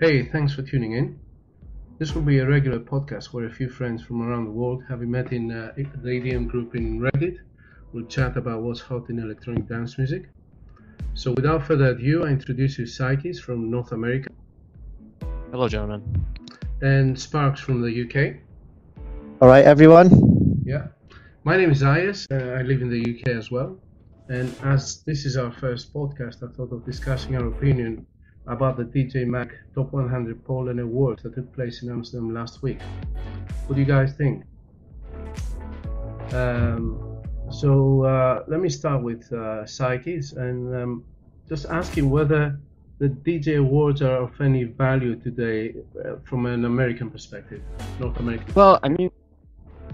Hey, thanks for tuning in. This will be a regular podcast where a few friends from around the world, having met in uh, the EDM group in Reddit, will chat about what's hot in electronic dance music. So, without further ado, I introduce you Psyches from North America Hello, gentlemen. and Sparks from the UK. All right, everyone. Yeah. My name is Ayas. Uh, I live in the UK as well. And as this is our first podcast, I thought of discussing our opinion about the DJ Mag Top 100 poll and awards that took place in Amsterdam last week. What do you guys think? Um, so uh, let me start with uh, Psyches and um, just asking whether the DJ awards are of any value today uh, from an American perspective, North American. Well, I mean,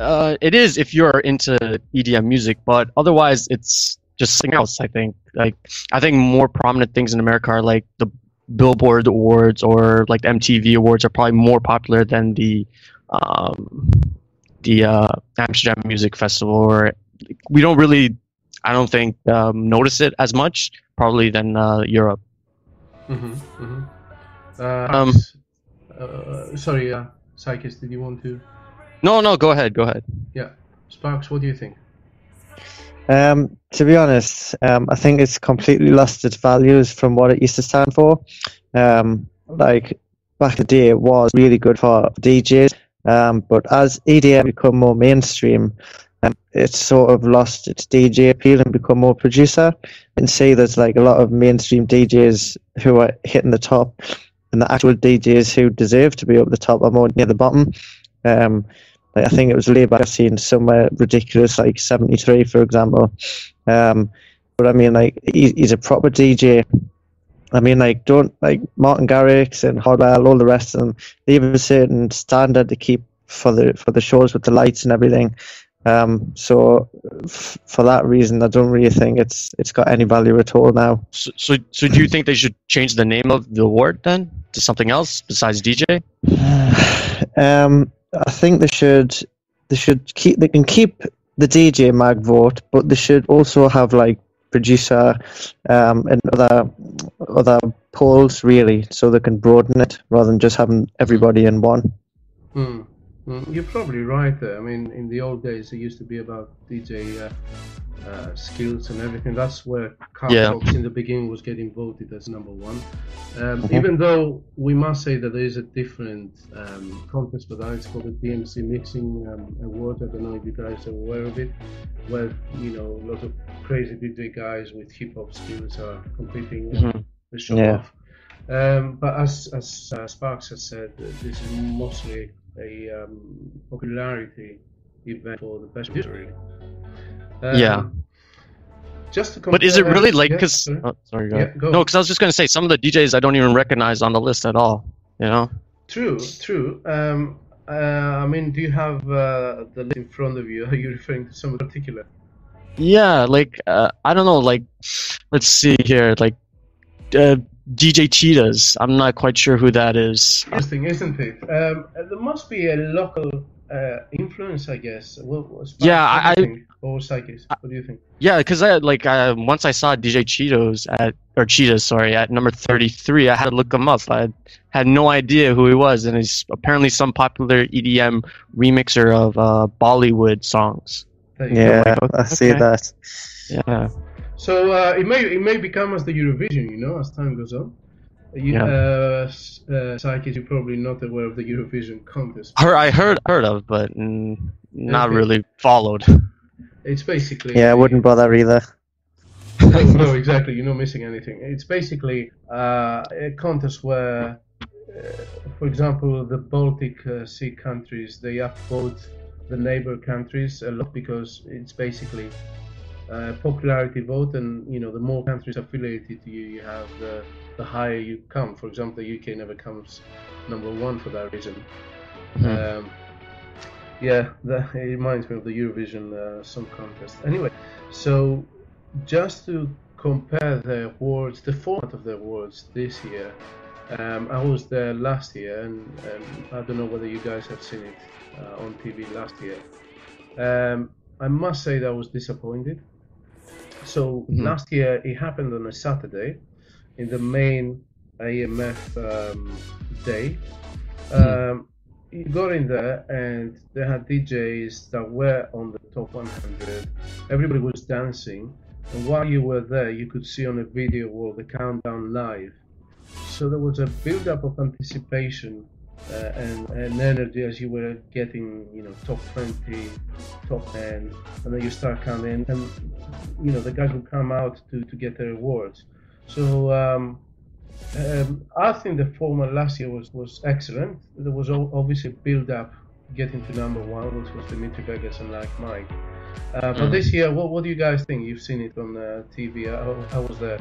uh, it is if you're into EDM music, but otherwise, it's just something else. I think. Like, I think more prominent things in America are like the Billboard Awards or like the MTV Awards are probably more popular than the um, the uh, Amsterdam Music Festival. Or we don't really, I don't think, um, notice it as much probably than uh, Europe. Mm-hmm, mm-hmm. Uh, Um, uh, sorry, uh, Psychist, did you want to? No, no, go ahead, go ahead. Yeah. Sparks, what do you think? Um, to be honest, um, I think it's completely lost its values from what it used to stand for. Um, like back in the day, it was really good for DJs, um, but as EDM become more mainstream, um, it's sort of lost its DJ appeal and become more producer. And see, there's like a lot of mainstream DJs who are hitting the top, and the actual DJs who deserve to be up the top are more near the bottom. Like I think it was label I've seen somewhere ridiculous, like 73, for example. Um, but I mean, like he, he's a proper DJ. I mean, like don't like Martin Garrix and Hardwell, all the rest of them. They have a certain standard to keep for the for the shows with the lights and everything. Um, so f- for that reason, I don't really think it's it's got any value at all now. So, so, so do you think they should change the name of the award then to something else besides DJ? Um, I think they should they should keep they can keep the DJ mag vote, but they should also have like producer um, and other other polls really, so they can broaden it rather than just having everybody in one. Hmm. Hmm, You're probably right there. I mean, in the old days, it used to be about DJ uh, uh, skills and everything. That's where Yeah. Carl Cox in the beginning was getting voted as number one. Um, Mhm. Even though we must say that there is a different um, contest for that, it's called the DMC Mixing um, Award. I don't know if you guys are aware of it, where you know lots of crazy DJ guys with hip hop skills are competing. Mhm. the show Yeah. off. Um, but as as uh, Sparks has said, this is mostly a um, popularity event for the best producer, really. Um, Yeah. Just to But is it really like because sorry. oh, sorry, go Yeah, ahead. go. no, because I was just gonna say some of the DJs I don't even recognize on the list at all. You know? True, true. Um, uh, I mean, do you have uh, the list in front of you? Are you referring to some particular? Yeah, like uh, I don't know, like let's see here, like uh, DJ Chetas. I'm not quite sure who that is. Interesting, isn't it? Um, there must be a local uh, influence, I guess. What, what, Yeah, what do you I- think? Or Psychis, what do you think? Yeah, because I like I, once I saw DJ Cheetos at or Chetas, sorry, at number 33, I had to look him up. I had no idea who he was, and he's apparently some popular EDM remixer of uh, Bollywood songs. There you go. Yeah, like, I see that. Yeah. So uh, it may it may become as the Eurovision, you know, as time goes on. You, Yeah. uh, uh, Psychis, you're probably not aware of the Eurovision contest. Heard, I heard heard of, but mm, not Okay. really followed. It's basically Yeah, I wouldn't bother either. no, no, exactly. You're not missing anything. It's basically uh, a contest where, uh, for example, the Baltic uh, Sea countries they upvote the neighbor countries a lot because it's basically a popularity vote, and you know the more countries affiliated to you you have, the the higher you come. For example, the UK never comes number one for that reason. Mhm. Um, yeah, that, it reminds me of the Eurovision uh, Song Contest. Anyway, so just to compare the awards, the format of the awards this year, um, I was there last year, and um, I don't know whether you guys have seen it uh, on TV last year. Um, I must say that I was disappointed. So Mhm. last year it happened on a Saturday in the main AMF um, day. Um, you got in there and they had DJs that were on the top 100. Everybody was dancing, and while you were there, you could see on a video wall the countdown live. So there was a build-up of anticipation uh, and, and energy as you were getting, you know, top 20, top 10, and then you start coming, and you know the guys will come out to, to get their awards. So um, um, I think the format last year was, was excellent. There was obviously build up getting to number one, which was Dimitri Vegas and Like Mike. Uh, but Mm. this year, what, what do you guys think? You've seen it on uh, TV. How, how was that?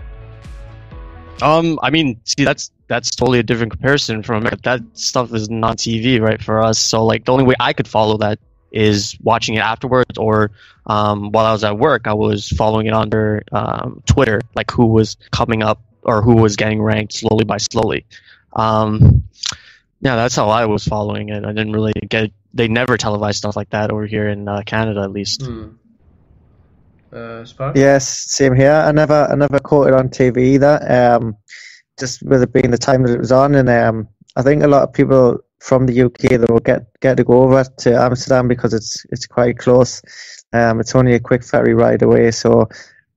Um, I mean, see, that's that's totally a different comparison from America. That stuff is not TV, right, for us. So, like, the only way I could follow that is watching it afterwards, or um, while I was at work, I was following it on their um, Twitter, like who was coming up or who was getting ranked slowly by slowly. Um, yeah, that's how I was following it. I didn't really get. They never televise stuff like that over here in uh, Canada, at least. Hmm. Uh, Spark? Yes, same here. I never, I never caught it on TV either. Um, just with it being the time that it was on, and um, I think a lot of people from the UK that will get get to go over to Amsterdam because it's it's quite close. Um, it's only a quick ferry ride away, so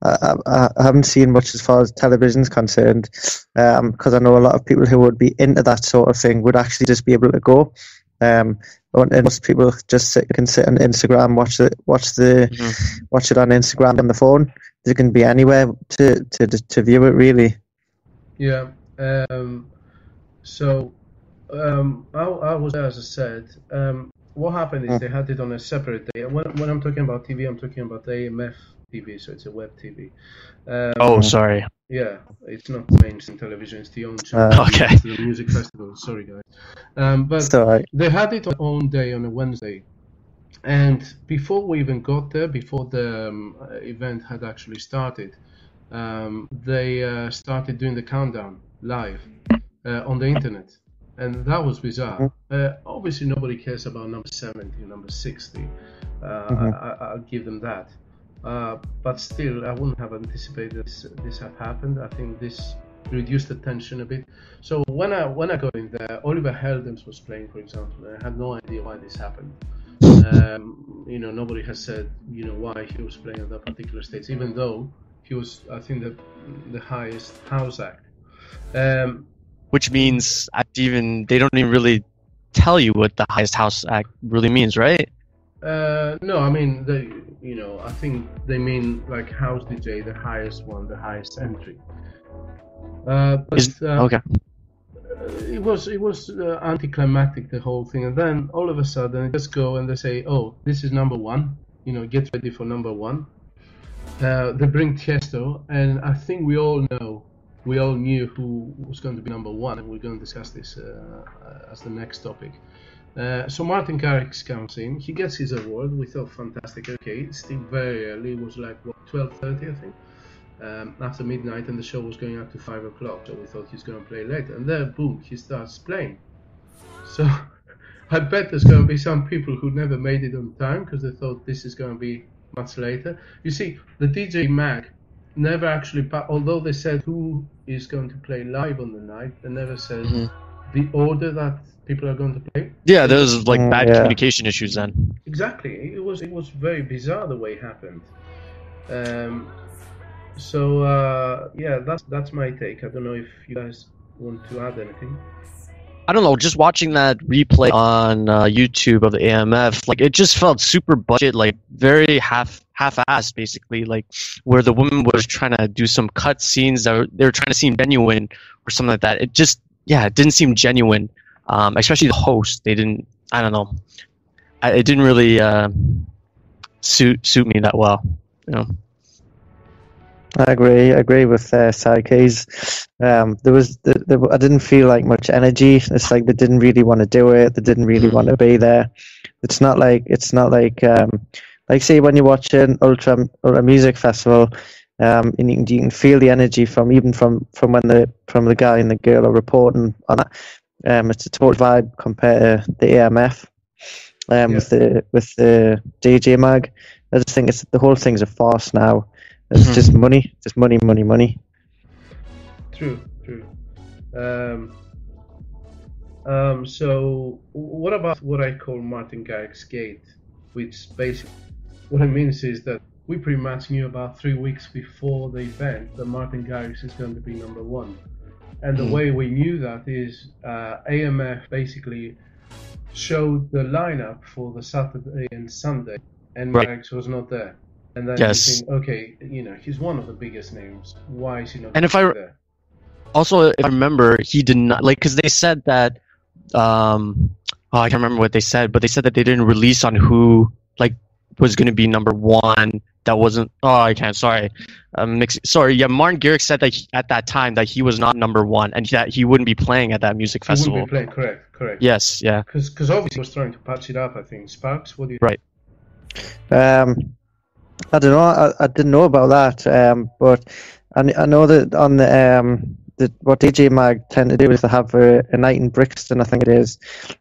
I, I, I haven't seen much as far as television's concerned. Because I know a lot of people who would be into that sort of thing would actually just be able to go. Um, and most people just sit, can sit on Instagram, watch the watch the Mhm. watch it on Instagram on the phone. They can be anywhere to to to view it really. Yeah. Um, so um, I, I was as I said. Um, what happened is Mm. they had it on a separate day. When, when I'm talking about TV, I'm talking about the AMF TV, so it's a web TV. Um, Oh, sorry. Yeah, it's not mainstream television. It's the own channel. Uh, Okay. It's the music festival. Sorry, guys. Um, but they had it on their own day on a Wednesday. And before we even got there, before the um, event had actually started, um, they uh, started doing the countdown live uh, on the internet. And that was bizarre. Uh, obviously, nobody cares about number 70 or number 60. Uh, Mhm. I, I, I'll give them that. Uh, but still, I wouldn't have anticipated this, this had happened. I think this reduced the tension a bit. So when I when I got in there, Oliver Heldens was playing, for example, and I had no idea why this happened. Um, you know, nobody has said you know why he was playing at that particular stage, even though he was, I think, the the highest house act. Um, which means even they don't even really tell you what the highest house act really means, right? Uh, no, I mean, they, you know, I think they mean like house DJ, the highest one, the highest entry. Uh, but Is, uh, okay. it was it was uh, anticlimactic the whole thing, and then all of a sudden they just go and they say, "Oh, this is number one." You know, get ready for number one. Uh, they bring Tiesto, and I think we all know, we all knew who was going to be number one, and we're going to discuss this uh, uh, as the next topic. Uh, so Martin Garrix comes in, he gets his award. We thought, fantastic. Okay, it's still very early. It was like what 12:30, I think um, after midnight and the show was going up to 5 o'clock so we thought he's going to play later and then boom he starts playing so i bet there's going to be some people who never made it on time because they thought this is going to be much later you see the dj mag never actually although they said who is going to play live on the night they never said Mhm. The order that people are going to play Yeah, there was like Mm, bad yeah. communication issues then. Exactly. It was it was very bizarre the way it happened. Um, so uh, yeah, that's that's my take. I don't know if you guys want to add anything. I don't know, just watching that replay on uh, YouTube of the AMF, like it just felt super budget, like very half half-assed, basically, like where the woman was trying to do some cut scenes that were, they were trying to seem genuine or something like that. It just, yeah, it didn't seem genuine. Um, especially the host, they didn't. I don't know, I, it didn't really uh, suit suit me that well. You know. I agree. I agree with uh, Psyches. Um, there was, the, the, I didn't feel like much energy. It's like they didn't really want to do it. They didn't really want to be there. It's not like it's not like um, like say when you're watching ultra ultra music festival, um, and you can, you can feel the energy from even from from when the from the guy and the girl are reporting on that. Um, it's a total vibe compared to the AMF. Um, with the with the DJ mag, I just think it's the whole thing's a farce now. It's Mhm. just money, just money, money, money. True, true. Um, Um, so what about what I call Martin Garrix Gate, which basically what it means is that we pretty much knew about three weeks before the event that Martin Garrix is going to be number one. And the Mm. way we knew that is uh, AMF basically showed the lineup for the Saturday and Sunday, and Right. Garrix was not there. And then Yes. think, okay, you know, he's one of the biggest names. Why is he not And if I- there? Also, if I remember, he did not like because they said that. Um, oh, I can't remember what they said, but they said that they didn't release on who like was going to be number one. That wasn't. Oh, I can't. Sorry, um, sorry. Yeah, Martin Garrix said that he, at that time that he was not number one and that he wouldn't be playing at that music He wouldn't festival. be playing, correct, correct. Yes, yeah. Because obviously he was trying to patch it up, I think. Sparks, what do you Right. Um, I don't know. I, I didn't know about that. Um, but I, I know that on the um, the, what DJ Mag tend to do is to have a, a night in Brixton, I think it is,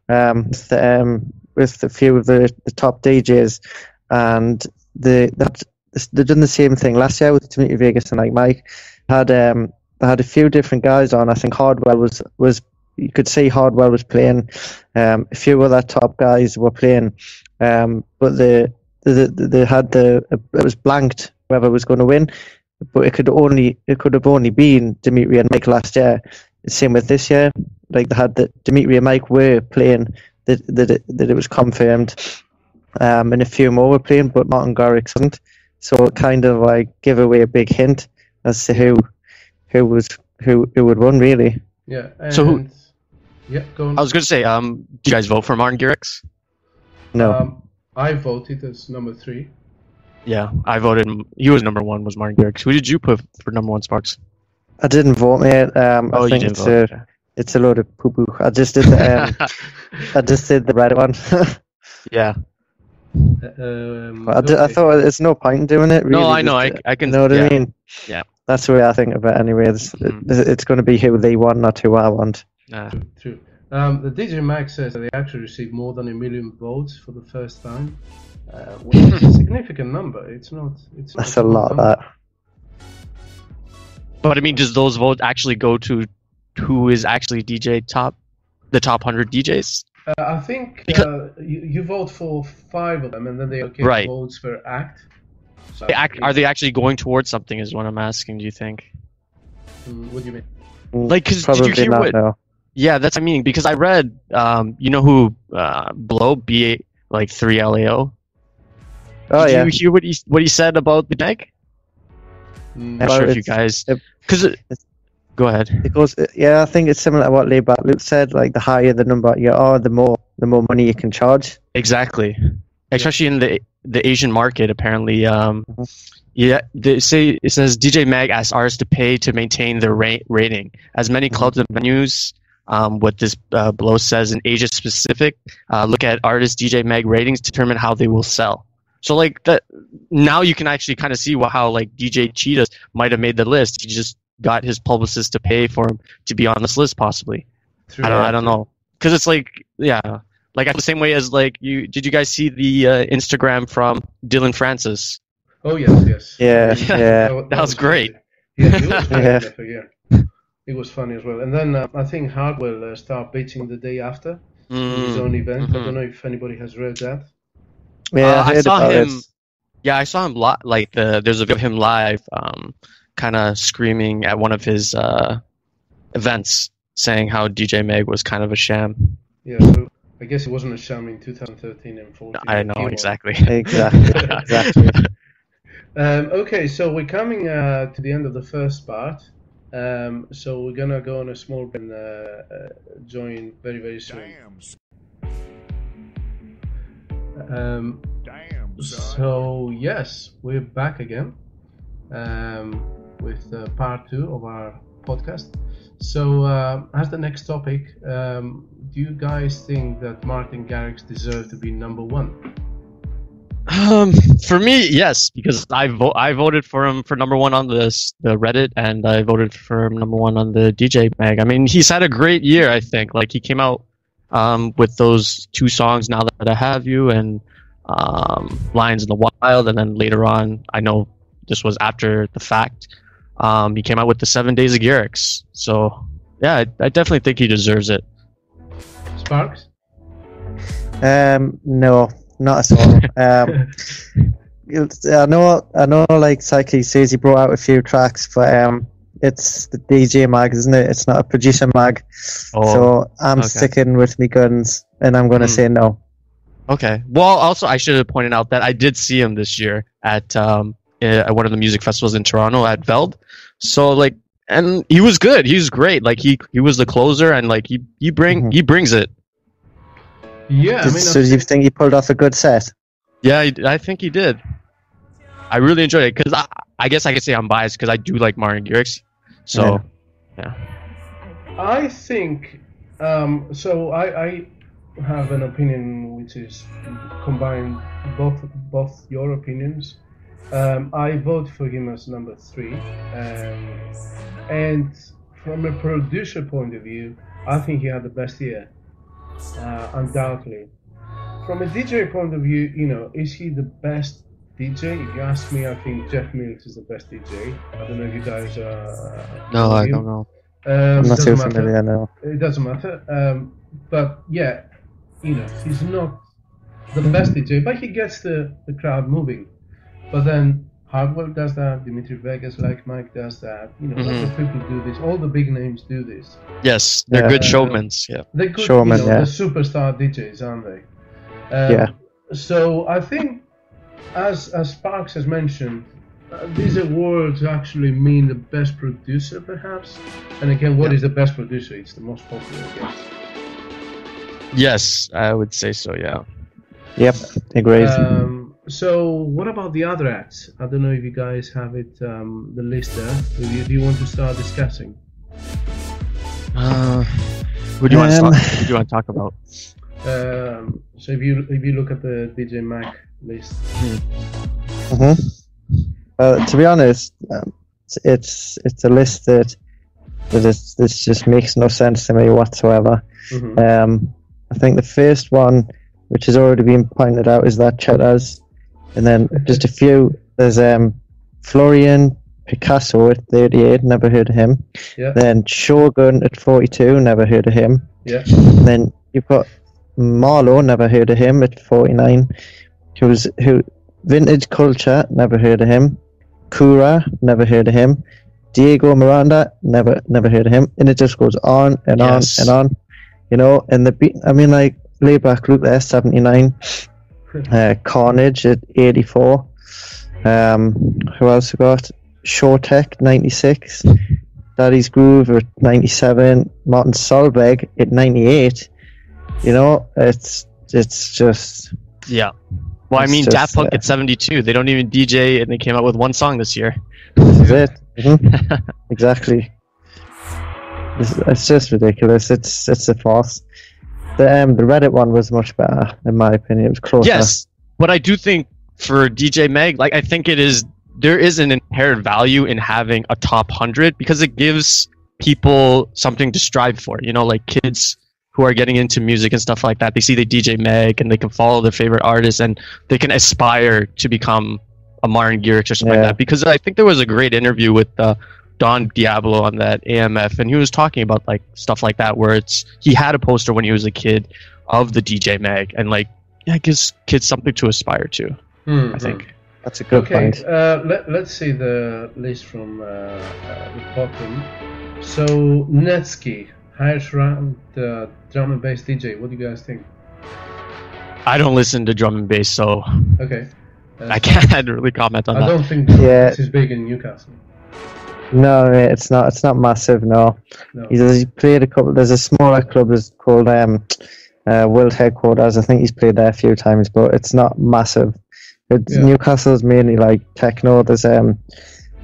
um, with, um, with a few of the, the top DJs, and the that they've done the same thing last year with Dimitri Vegas and like Mike had um they had a few different guys on. I think Hardwell was was you could see Hardwell was playing. Um, a few other top guys were playing, um, but the they, they had the it was blanked whoever was going to win, but it could only it could have only been Dimitri and Mike last year. Same with this year, like they had the Dimitri and Mike were playing that that it, that it was confirmed, um, and a few more were playing, but Martin Garrix wasn't. So it kind of like give away a big hint as to who who was who who would win really. Yeah. And, So who- Yeah, go on. I was going to say, um, do you guys vote for Martin Garrix? No, Um, I voted as number three. Yeah, I voted. He was number one. Was Martin Garrix? Who did you put for number one, Sparks? I didn't vote, mate. Um, Oh, I you think didn't it's vote. a it's a load of poo poo. I just did the um, I just did the Reddit one. yeah. Um, I, did, I thought there's no point in doing it. Really, no, I know. I, I can. know what yeah. I mean? Yeah. That's the way I think of it. Anyway, it's, Mhm. it's going to be who they want, not who I want. Uh, True, true. Um, the DJ Mag says that they actually received more than a million votes for the first time, uh, which is a significant number. It's not. It's not That's a lot. small That but I mean, does those votes actually go to who is actually DJ top, the top hundred DJs? Uh, I think Because- uh, you, you vote for five of them, and then they allocate Right. votes per act. So They act, are they actually going towards something? Is what I'm asking. Do you think? Mm, What do you mean? Like, 'cause did you hear not. what- No. Yeah, that's what I mean because I read, um, you know who uh, Blow B like three LAO. Oh Did yeah. you hear what he what he said about the neck? Mm, I'm not sure if you guys because go ahead. It goes. Yeah, I think it's similar to what Laidback Luke said. Like the higher the number you are, the more the more money you can charge. Exactly, especially in the the Asian market. Apparently, um, Mhm. yeah, they say it says DJ Mag asks artists to pay to maintain their ra- rating. As many clubs and venues, um, what this uh, blow says in Asia specific, uh, look at artist DJ Mag ratings to determine how they will sell. So like that, now you can actually kind of see how like DJ Chetas might have made the list. He just got his publicist to pay for him to be on this list, possibly. true. I don't, I don't know, because it's like, yeah, like the same way as like you. Did you guys see the uh, Instagram from Dillon Francis? Oh yes, yes. Yeah, Yeah. yeah. wa- That was great. Yeah, it was great, Yeah. It was funny as well. And then uh, I think Hardwell uh, start bitching the day after his own event. I mhm. don't know if anybody has read that. Yeah, Uh, I heard saw him- it. Yeah, I saw him li- like the there's a video of him live, um, kind of screaming at one of his uh, events, saying how DJ Mag was kind of a sham. Yeah, so I guess it wasn't a sham in 2013 and 14. I know. Exactly. exactly. Exactly. Um, okay, so we're coming uh, to the end of the first part. Um, so we're gonna go on a small break and uh, uh, join very very soon. Damn, Um, damn, so yes, we're back again um, with uh, part two of our podcast. So uh, as the next topic, um, do you guys think that Martin Garrix deserved to be number one? Um, for me, yes, because I vo- I voted for him for number one on this the Reddit, and I voted for him number one on the DJ mag. I mean, he's had a great year. I think like he came out um, with those two songs, "Now That I Have You" and um, "Lions in the Wild," and then later on, I know this was after the fact. Um, he came out with the Seven Days of Garrix. So yeah, I, I definitely think he deserves it. Sparks? Um, no, not at all. Um, I know, I know. Like Psyche says, he brought out a few tracks, but um, it's the DJ mag, isn't it? It's not a producer mag. Oh, so I'm okay. sticking with me guns, and I'm gonna Hmm. say no. Okay. Well, also I should have pointed out that I did see him this year at um at one of the music festivals in Toronto at Veld. So like, and he was good. He was great. Like he he was the closer, and like he he bring Mhm. he brings it. Yeah, I mean, so I you think- think he pulled off a good set? Yeah, I, I think he did. I really enjoyed it because I I guess I could say I'm biased because I do like Martin Garrix. So yeah. I think um, so. I, I have an opinion which is combined both both your opinions. Um, I vote for him as number three, um, and from a producer point of view, I think he had the best year, uh, undoubtedly. From a DJ point of view, you know, is he the best DJ? If you ask me, I think Jeff Mills is the best DJ. I don't know if you guys are. no, I him. don't know. Um, I'm not doesn't too familiar now. It doesn't matter. Um, but yeah, you know, he's not the best DJ, but he gets the, the crowd moving. But then Hardwell does that, Dimitri Vegas, like Mike, does that. You know, lots of people do this. All the big names do this. Yes, they're Yeah. good showmen. Yeah. They're good, Showman, you know, yeah. the superstar DJs, aren't they? Um, Yeah. So I think, as as Sparks has mentioned, uh, these awards actually mean the best producer, perhaps. And again, what is Yeah. the best producer? It's the most popular, I guess. Yes, I would say so. Yeah. Yep, agreed. Um, so what about the other acts? I don't know if you guys have it, um, the list there. If you, do you want to start discussing? Uh, who do you want to Um, talk? Who do you want to talk about? Um, so if you if you look at the DJ Mag list, hmm Uh, to be honest, um, it's, it's it's a list that that is, this just makes no sense to me whatsoever. Mhm. Um, I think the first one, which has already been pointed out, is that Chetas, and then just a few. There's um, Florian Picasso at 38, never heard of him. Yeah. Then Shogun at 42, never heard of him. yeah, And then you've got Marlowe, never heard of him at 49. Who's who? Vintage Culture, never heard of him. Kura, never heard of him. Diego Miranda, never never heard of him. And it just goes on and Yes. on and on. You know, and the beat. I mean, like Laidback Luke there, 79. Uh, Carnage at 84. Um, who else we got? Shortech 96. Daddy's Groove at 97. Martin Solveig at 98. You know, it's it's just Yeah. Well, I mean, Daft Punk uh, at 72. They don't even DJ, and they came out with one song this year. this is it. Mhm. exactly. It's, it's just ridiculous. It's it's a farce. The um the Reddit one was much better in my opinion. It was closer. Yes, but I do think for DJ Mag, like I think it is there is an inherent value in having a top hundred because it gives people something to strive for. You know, like kids who are getting into music and stuff like that. They see the DJ Mag and they can follow their favorite artists and they can aspire to become a Martin Garrix or something Yeah. like that. Because I think there was a great interview with uh, Don Diablo on that AMF, and he was talking about like stuff like that, where it's he had a poster when he was a kid of the DJ Mag, and like yeah, it gives kids something to aspire to. I Mhm. think. That's a good okay, point. uh, let, let's see the list from uh, uh, the bottom. So, Netsky, highest ranked uh, drum and bass DJ. What do you guys think? I don't listen to drum and bass, so Okay. I can't really comment on I that. I don't think drum Yeah. bass is big in Newcastle. No, it's not. It's not massive. No, No. he's, he's played a couple. There's a smaller club that's called um, uh, World Headquarters. I think he's played there a few times, but it's not massive. It's, Yeah. Newcastle's mainly like techno. There's um,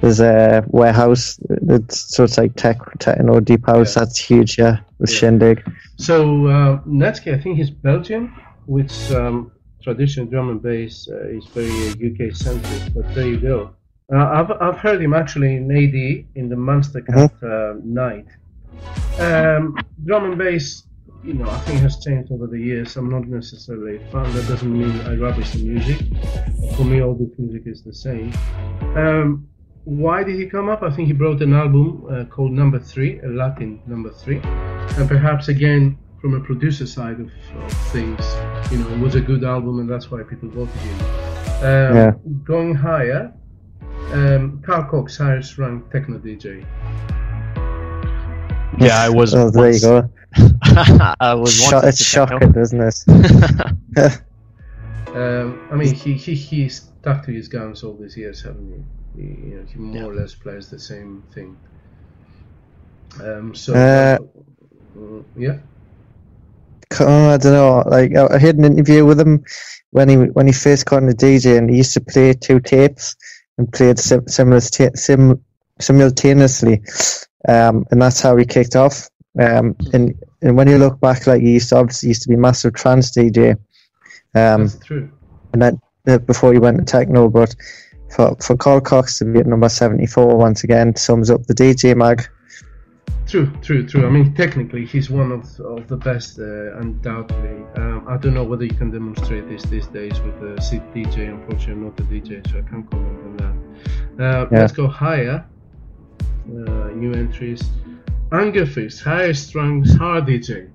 there's a warehouse. It's, so it's like tech, techno, deep house. Yeah. That's huge. Yeah, with Yeah. Shindig. So uh, Netsky, I think he's Belgian, which um, traditional drum and bass uh, is very uh, UK centric. But there you go. Uh, I've I've heard him actually in AD in the Munster Cup uh, night. Um, drum and bass, you know, I think has changed over the years. I'm not necessarily a fan. That doesn't mean I rubbish the music. For me, all the music is the same. Um, why did he come up? I think he brought an album uh, called Number Three, a Latin Number Three, and perhaps again from a producer side of, of things, you know, it was a good album, and that's why people voted him. Um, Yeah. Going higher, um, Carl Cox, highest ranked techno DJ. Yeah, I was. Oh, there you go. I was Sho- once it's into techno. shocking, isn't it? Um, I mean, he, he he stuck to his guns all these years, haven't he? he you know, he more or less plays the same thing. Um, so, Uh, mm, yeah. Oh, I don't know. Like I I had an interview with him when he when he first got into DJ, and he used to play two tapes and played sim- simulta- sim- simultaneously, um, and that's how he kicked off. Um, and and when you look back, like he used to obviously used to be massive trance DJ, um, That's true. and then uh, before he went to techno. But for for Carl Cox to be at number seventy four once again sums up the DJ mag. True, true, true. I mean, technically, he's one of of the best, uh, undoubtedly. Um, I don't know whether you can demonstrate this these days with the seat DJ. Unfortunately, I'm not a DJ, so I can't comment. Uh, Yeah. Let's go higher. Uh, new entries. Angerfist, highest ranked hard DJ.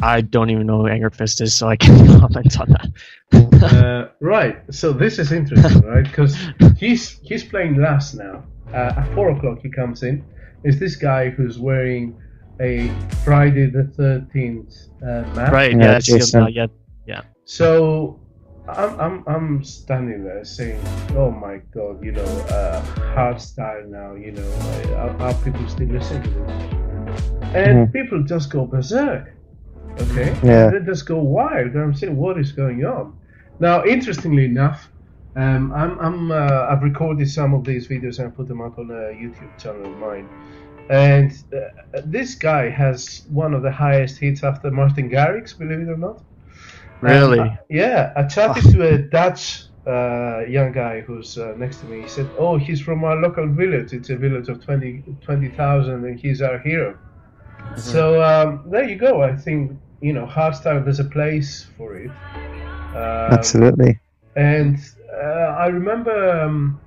I don't even know who Angerfist is, so I can't comment on that. uh, right. So this is interesting, right? Because he's he's playing last now. Uh, at four o'clock he comes in. Is this guy who's wearing a Friday the Thirteenth uh, mask? right? Yeah, Yeah, I see him yeah. So I'm, I'm I'm standing there saying, "Oh my God, you know, uh, hard style now. You know, are, are people still listening to this?" And Mhm. people just go berserk. Okay, Yeah. they just go wild. I'm saying, "What is going on?" Now, interestingly enough, um, I'm, I'm uh, I've recorded some of these videos and I put them up on a YouTube channel of mine. And uh, this guy has one of the highest hits after Martin Garrix, believe it or not. Really? Um, yeah, I chatted to a Dutch uh, young guy who's uh, next to me. He said, "Oh, he's from our local village. It's a village of 20 20,000, and he's our hero." So um, there you go. I think you know, hardstyle. There's a place for it. Um, Absolutely. And uh, I remember um,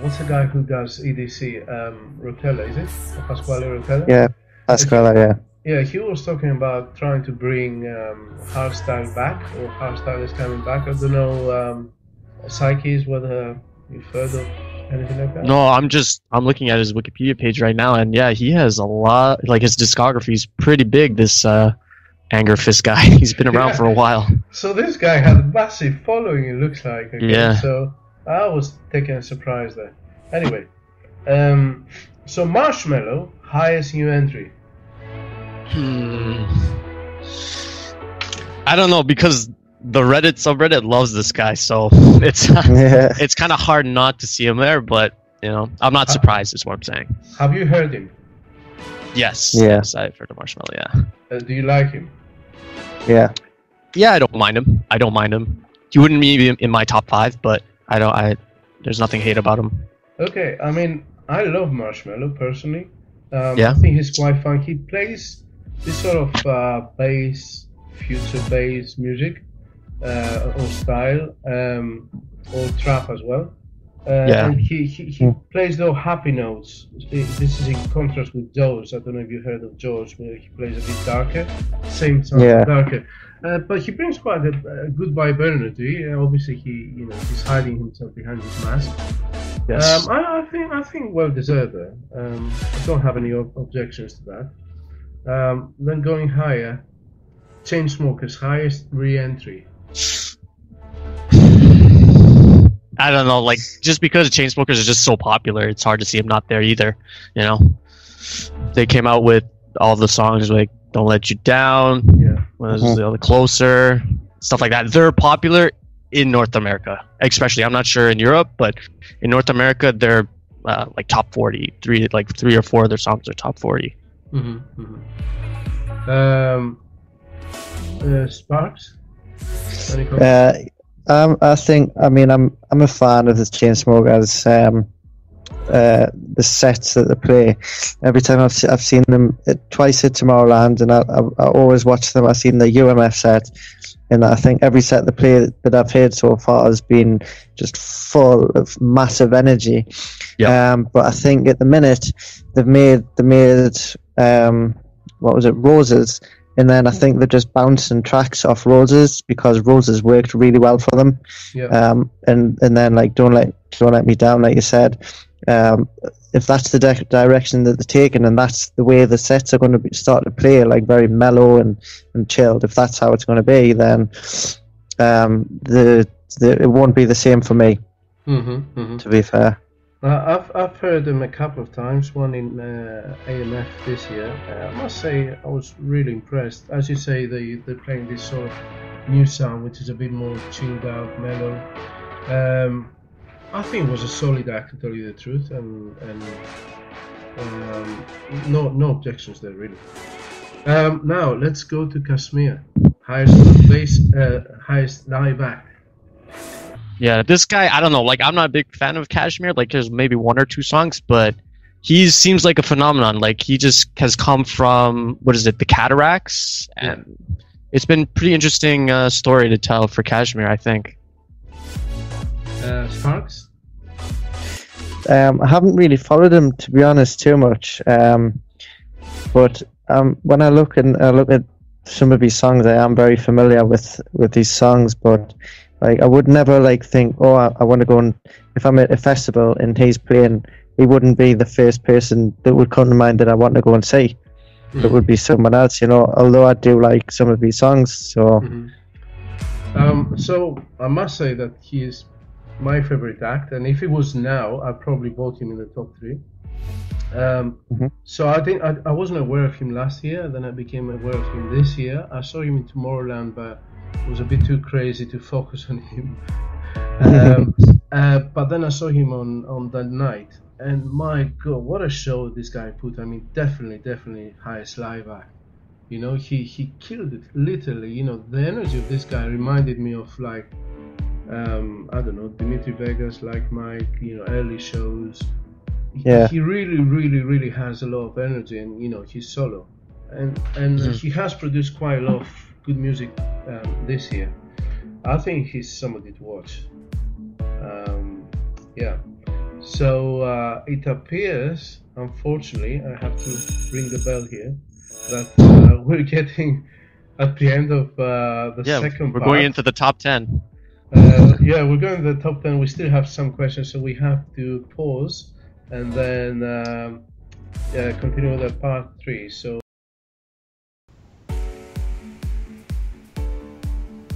what's the guy who does EDC? Um, Rotella, is it Pasquale Rotella? Yeah, Pasquale. Yeah. Yeah, he was talking about trying to bring um, hardstyle back, or hardstyle is coming back. I don't know, um, Psyches, whether you've heard of anything like that. No, I'm just I'm looking at his Wikipedia page right now, and yeah, he has a lot. Like his discography is pretty big. This uh, Angerfist guy, he's been around Yeah. for a while. So this guy had a massive following. It looks like. Okay? Yeah. So I was taken a surprise there. Anyway, um, so Marshmello, highest new entry. Hmm. I don't know because the Reddit subreddit loves this guy, so it's Yeah. it's kind of hard not to see him there. But you know, I'm not surprised. Is what I'm saying. Have you heard him? Yes. Yeah. Yes, I've heard of Marshmello. Yeah. Uh, do you like him? Yeah. Yeah, I don't mind him. I don't mind him. He wouldn't be in my top five, but I don't. I there's nothing hate about him. Okay, I mean, I love Marshmello personally. Um, Yeah. I think he's quite fun. He plays this sort of uh, bass, future bass music uh, or style, um, or trap as well. Uh, Yeah. And he, he, he Mm. plays those happy notes. This is in contrast with George. I don't know if you heard of George, where he plays a bit darker. Same sound, Yeah. darker. Uh, but he brings quite a, a good vibrity. Uh, obviously, he you know he's hiding himself behind his mask. Yes. Um, I, I think I think well deserved. Um, I don't have any ob- objections to that. Um, then going higher, Chainsmokers highest re-entry. I don't know. Like just because Chainsmokers are just so popular, it's hard to see them not there either. You know, they came out with all the songs like "Don't Let You Down," Yeah. what is Mhm. the other "Closer," stuff like that. They're popular in North America, especially. I'm not sure in Europe, but in North America, they're uh, like top 40. Three, like three or four of their songs are top 40. Mm-hmm, mm-hmm. Um, uh, Sparks. Any comments? Uh, um, I think. I mean, I'm I'm a fan of the Chainsmokers. Um, uh, the sets that they play. Every time I've I've seen them uh, twice at Tomorrowland, and I, I, I always watch them. I've seen the UMF set, and I think every set they play that I've heard so far has been just full of massive energy. Yeah. Um, but I think at the minute they've made they made um, what was it Roses and then I think they're just bouncing tracks off Roses because Roses worked really well for them. Yeah. Um, and and then like don't let don't let me down, like you said. Um, if that's the di- direction that they're taking, and that's the way the sets are going to be, start to play, like very mellow and, and chilled. If that's how it's going to be, then um, the, the it won't be the same for me. hmm hmm To be fair. Uh, I've I've heard them a couple of times. One in uh, AMF this year. Uh, I must say I was really impressed. As you say, they they're playing this sort of new sound, which is a bit more chilled out, mellow. Um, I think it was a solid act, to tell you the truth, and and um, no no objections there really. Um, now let's go to KSHMR, highest bass, uh, highest live act. Yeah, this guy, I don't know. Like, I'm not a big fan of KSHMR. Like, there's maybe one or two songs, but he seems like a phenomenon. Like, he just has come from what is it, the Cataracs, and it's been pretty interesting uh, story to tell for KSHMR. I think. Uh, Sparks. Um, I haven't really followed him to be honest too much. Um, but um, when I look and I look at some of his songs, I am very familiar with with these songs. But like, I would never like think, oh, I, I want to go and if I'm at a festival and he's playing, he wouldn't be the first person that would come to mind that I want to go and see. It would be someone else, you know. Although I do like some of his songs, so Mhm. Um, so I must say that he is my favorite act, and if it was now, I'd probably vote him in the top three. Um, Mhm. So I think I, I wasn't aware of him last year. Then I became aware of him this year. I saw him in Tomorrowland, but was a bit too crazy to focus on him. Um, uh, but then I saw him on on that night, and my God, what a show this guy put! I mean, definitely, definitely highest live act. You know, he he killed it literally. You know, the energy of this guy reminded me of like, um, I don't know, Dimitri Vegas, like Mike. You know, early shows. He- Yeah. He really, really, really has a lot of energy, and you know, he's solo, and and Mhm. he has produced quite a lot of good music um, this year. I think he's somebody to watch. Um, yeah. So uh, it appears, unfortunately, I have to ring the bell here, that uh, we're getting at the end of uh, the Yeah, second we're part. going into the top ten. Uh, yeah, we're going to the top 10. We still have some questions, so we have to pause and then um, yeah, continue with the part 3. So,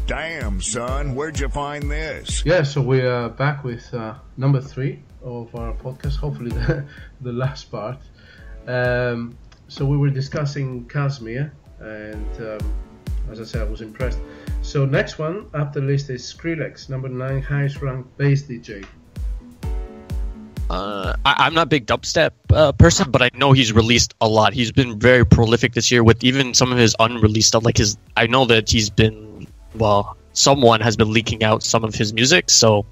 Damn, son, where'd you find this? yeah, so we are back with uh, number 3 of our podcast, hopefully the, the last part. Um, so, we were discussing KSHMR, and um, as I said, I was impressed. So, next one up the list is Skrillex, number 9, highest ranked bass DJ. Uh, I, I'm not a big dubstep uh, person, but I know he's released a lot. He's been very prolific this year with even some of his unreleased stuff. Like his, I know that he's been well. Someone has been leaking out some of his music, so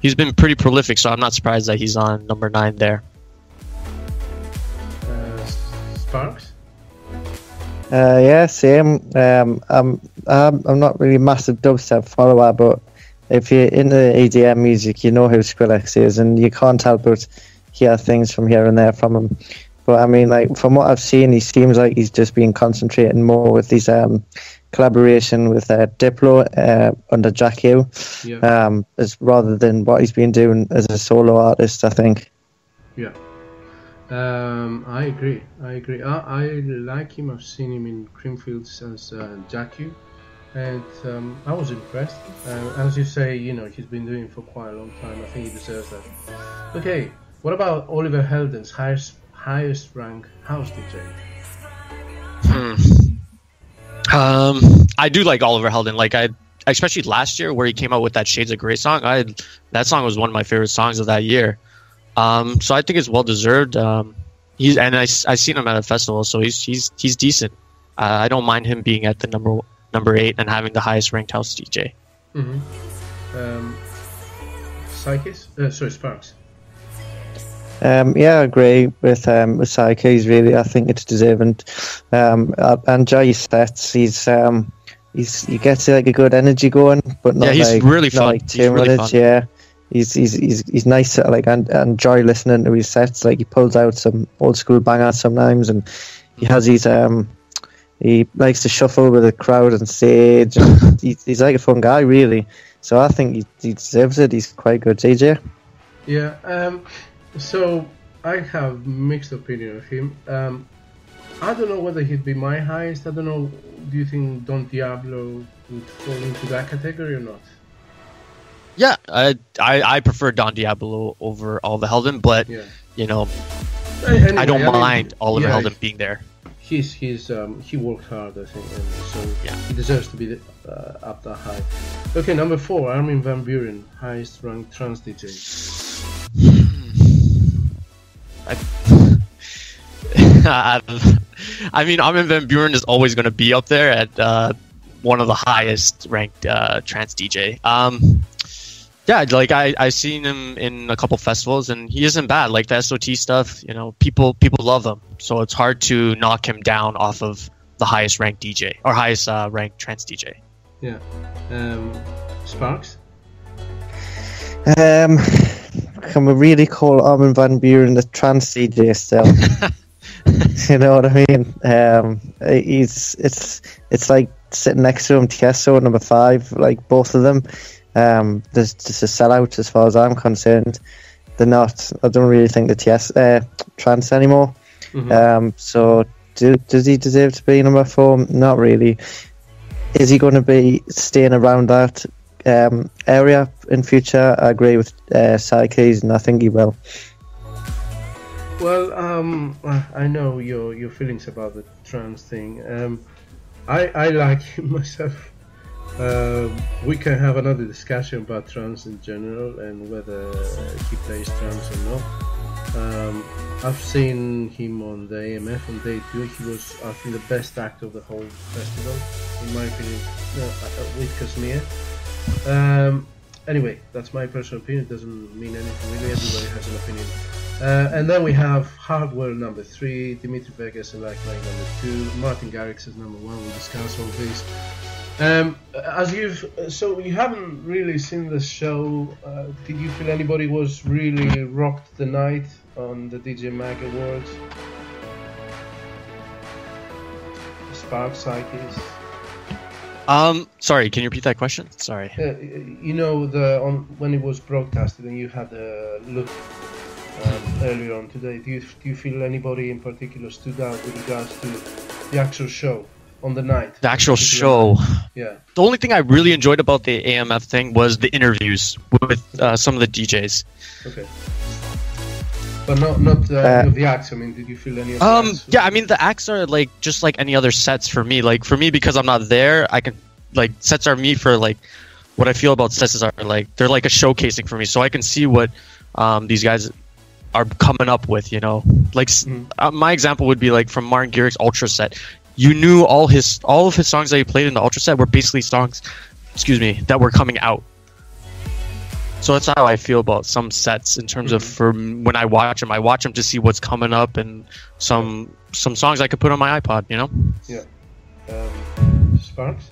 he's been pretty prolific. So I'm not surprised that he's on number nine there. Uh, Sparks? Uh, yeah, same. Um, I'm, I'm I'm not really a massive dubstep follower, but if you're into EDM music, you know who Skrillex is, and you can't help but hear things from here and there from him. But I mean, like from what I've seen, he seems like he's just been concentrating more with his um, collaboration with uh, Diplo uh, under Jack Ü, Yeah. um, as rather than what he's been doing as a solo artist. I think. Yeah. Um, I agree. I agree. I, I like him. I've seen him in Creamfields as uh, Jack Ü, and um, I was impressed. Uh, as you say, you know, he's been doing it for quite a long time. I think he deserves that. Okay. What about Oliver Heldens, highest highest rank house DJ? Hmm. Um, I do like Oliver Heldon. Like I, especially last year where he came out with that Shades of Grey song. I that song was one of my favorite songs of that year. Um, so I think it's well deserved. Um, he's and I I seen him at a festival, so he's he's he's decent. Uh, I don't mind him being at the number number eight and having the highest ranked house DJ. Mm-hmm. Um, Psychis? Uh, sorry, Sparks. Um, yeah, I agree with um, with Psyche. He's really, I think it's deserving. Um, I I enjoy his sets. He's um, he's he gets like a good energy going, but not Yeah, he's like, really fun. Like He's too really much, fun. Yeah, he's he's he's he's nice. To, like I, I enjoy listening to his sets. Like he pulls out some old school bangers sometimes, and he has these um, he likes to shuffle with the crowd on stage. And he, he's like a fun guy, really. So I think he, he deserves it. He's quite good DJ. Yeah. Um, so I have mixed opinion of him. Um, I don't know whether he'd be my highest. I don't know. Do you think Don Diablo would fall into that category or not? Yeah, I I, I prefer Don Diablo over Oliver Heldens, but Yeah. you know Anyway, I don't mean, mind Oliver yeah, Heldens being there. He's he's um, he worked hard, I think, and so Yeah. he deserves to be uh, up that high. Okay, number four, Armin van Buuren, highest ranked trance DJ. I, I mean, Armin van Buuren is always going to be up there at uh, one of the highest ranked uh, trance DJ. Um, yeah, like I I seen him in a couple festivals, and he isn't bad. Like the SOT stuff, you know, people people love him, so it's hard to knock him down off of the highest ranked DJ or highest uh, ranked trance DJ. Yeah. Um, Sparks. Um, can we really call Armin van Buuren the trance DJ still? you know what I mean? Um, he's it's it's like sitting next to him, Tiesto number five, like both of them. Um, there's just a sellout as far as I'm concerned. They're not. I don't really think the Ties uh, trance anymore. Mhm. Um, so do, does he deserve to be number four? Not really. Is he going to be staying around that um, area in future? I agree with uh, and I think he will. Well, um, I know your your feelings about the trance thing. Um, I I like him myself. Uh, we can have another discussion about trance in general and whether he plays trance or not. Um, I've seen him on the AMF on day two. He was, I think, the best act of the whole festival, in my opinion, uh, uh, with KSHMR. Um, anyway, that's my personal opinion. It doesn't mean anything really. Everybody has an opinion. Uh, and then we have Hardwell number three, Dimitri Vegas and Like Mike number two, Martin Garrix is number one. We discussed all these. Um, as you've so you haven't really seen the show. Uh, did you feel anybody was really rocked the night on the DJ Mag Awards? Spark Psyches. Um, sorry, can you repeat that question? Sorry. Uh, you know the on when it was broadcasted and you had a look um, earlier on today. Do you do you feel anybody in particular stood out with regards to the actual show on the night? The actual show. Yeah. The only thing I really enjoyed about the AMF thing was the interviews with uh, some of the DJs. Okay. But not not uh, Uh, the acts. I mean, did you feel any of the Um, acts? yeah, I mean the acts are like just like any other sets for me. Like for me, because I'm not there, I can like sets are me for like what I feel about sets are like they're like a showcasing for me, so I can see what um, these guys are coming up with. You know, like s Mhm. uh, my example would be like from Martin Garrix's Ultra set. You knew all his all of his songs that he played in the Ultra set were basically songs, excuse me, that were coming out. So that's how I feel about some sets in terms of Mhm. for when I watch them. I watch them to see what's coming up and some some songs I could put on my iPod. You know. Um, Sparks.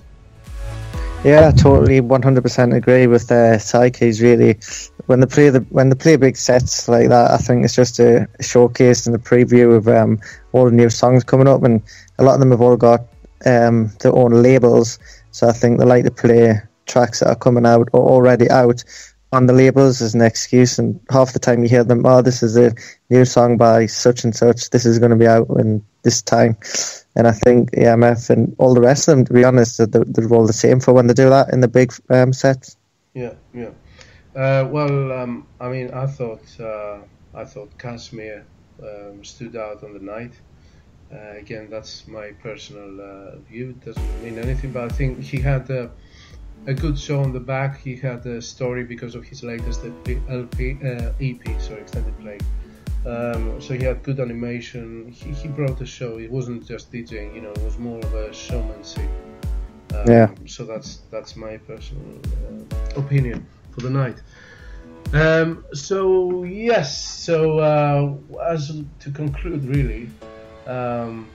Yeah, totally, one hundred percent agree with uh, Psyches. Really, when they play the when they play big sets like that, I think it's just a showcase and a preview of um, all the new songs coming up, and a lot of them have all got um, their own labels. So I think they like to play tracks that are coming out or already out on the labels as an excuse. And half the time you hear them, oh, this is a new song by such and such. This is going to be out in this time. And I think EMF and all the rest of them, to be honest, they're, they're all the same for when they do that in the big um, sets. Yeah, yeah. Uh, well, um, I mean, I thought uh, I thought KSHMR um, stood out on the night. Uh, again, that's my personal uh, view. It doesn't mean anything, but I think he had a, good show on the back. He had a story because of his latest LP, LP uh, EP, sorry, extended play. Um, so he had good animation. He, he brought the show. It wasn't just DJing, you know. It was more of a showmanship. Um, Yeah. So that's that's my personal uh, opinion for the night. Um, so yes. So uh, as to conclude, really, um,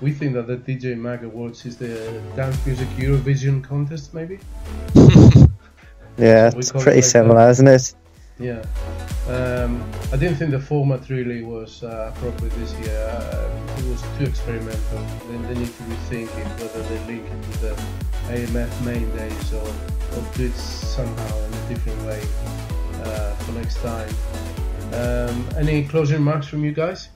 we think that the DJ Mag Awards is the dance music Eurovision contest, maybe. Yeah, it's call it pretty like similar, isn't it? Yeah. Um, I didn't think the format really was uh, appropriate this year. Uh, it was too experimental. Then they need to rethink it whether they link it to the AMF main days or, or do it somehow in a different way uh, for next time. Um, any closing remarks from you guys?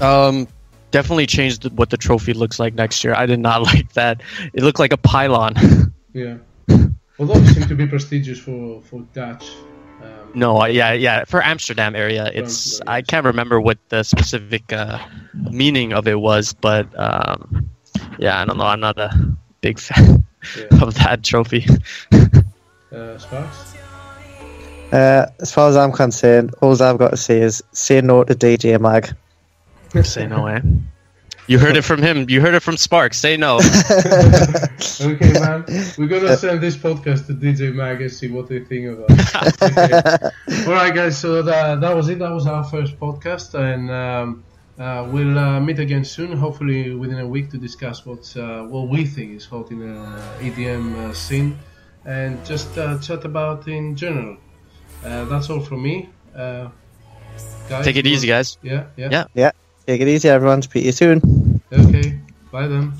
Um, definitely changed what the trophy looks like next year. I did not like that. It looked like a pylon. Yeah. Although it seemed to be prestigious for for Dutch. Um, no, yeah, yeah. For Amsterdam area, it's Amsterdam, I can't remember what the specific uh, meaning of it was, but um, yeah, I don't know. I'm not a big fan yeah. of that trophy. Uh, Sparks. Uh, as far as I'm concerned, all I've got to say is say no to DJ Mag. Say no, eh? You heard it from him. You heard it from Sparks. Say no. okay, man. We're gonna send this podcast to DJ Mag and see what they think about it. Okay. All right, guys. So that, that was it. That was our first podcast, and um, uh, we'll uh, meet again soon. Hopefully, within a week to discuss what's uh, what we think is hot in the EDM uh, scene, and just uh, chat about in general. Uh, that's all from me. Uh, guys, Take it easy, guys. Yeah, Yeah, yeah. Yeah. Take it easy, everyone. Speak to you soon. Okay. Bye then.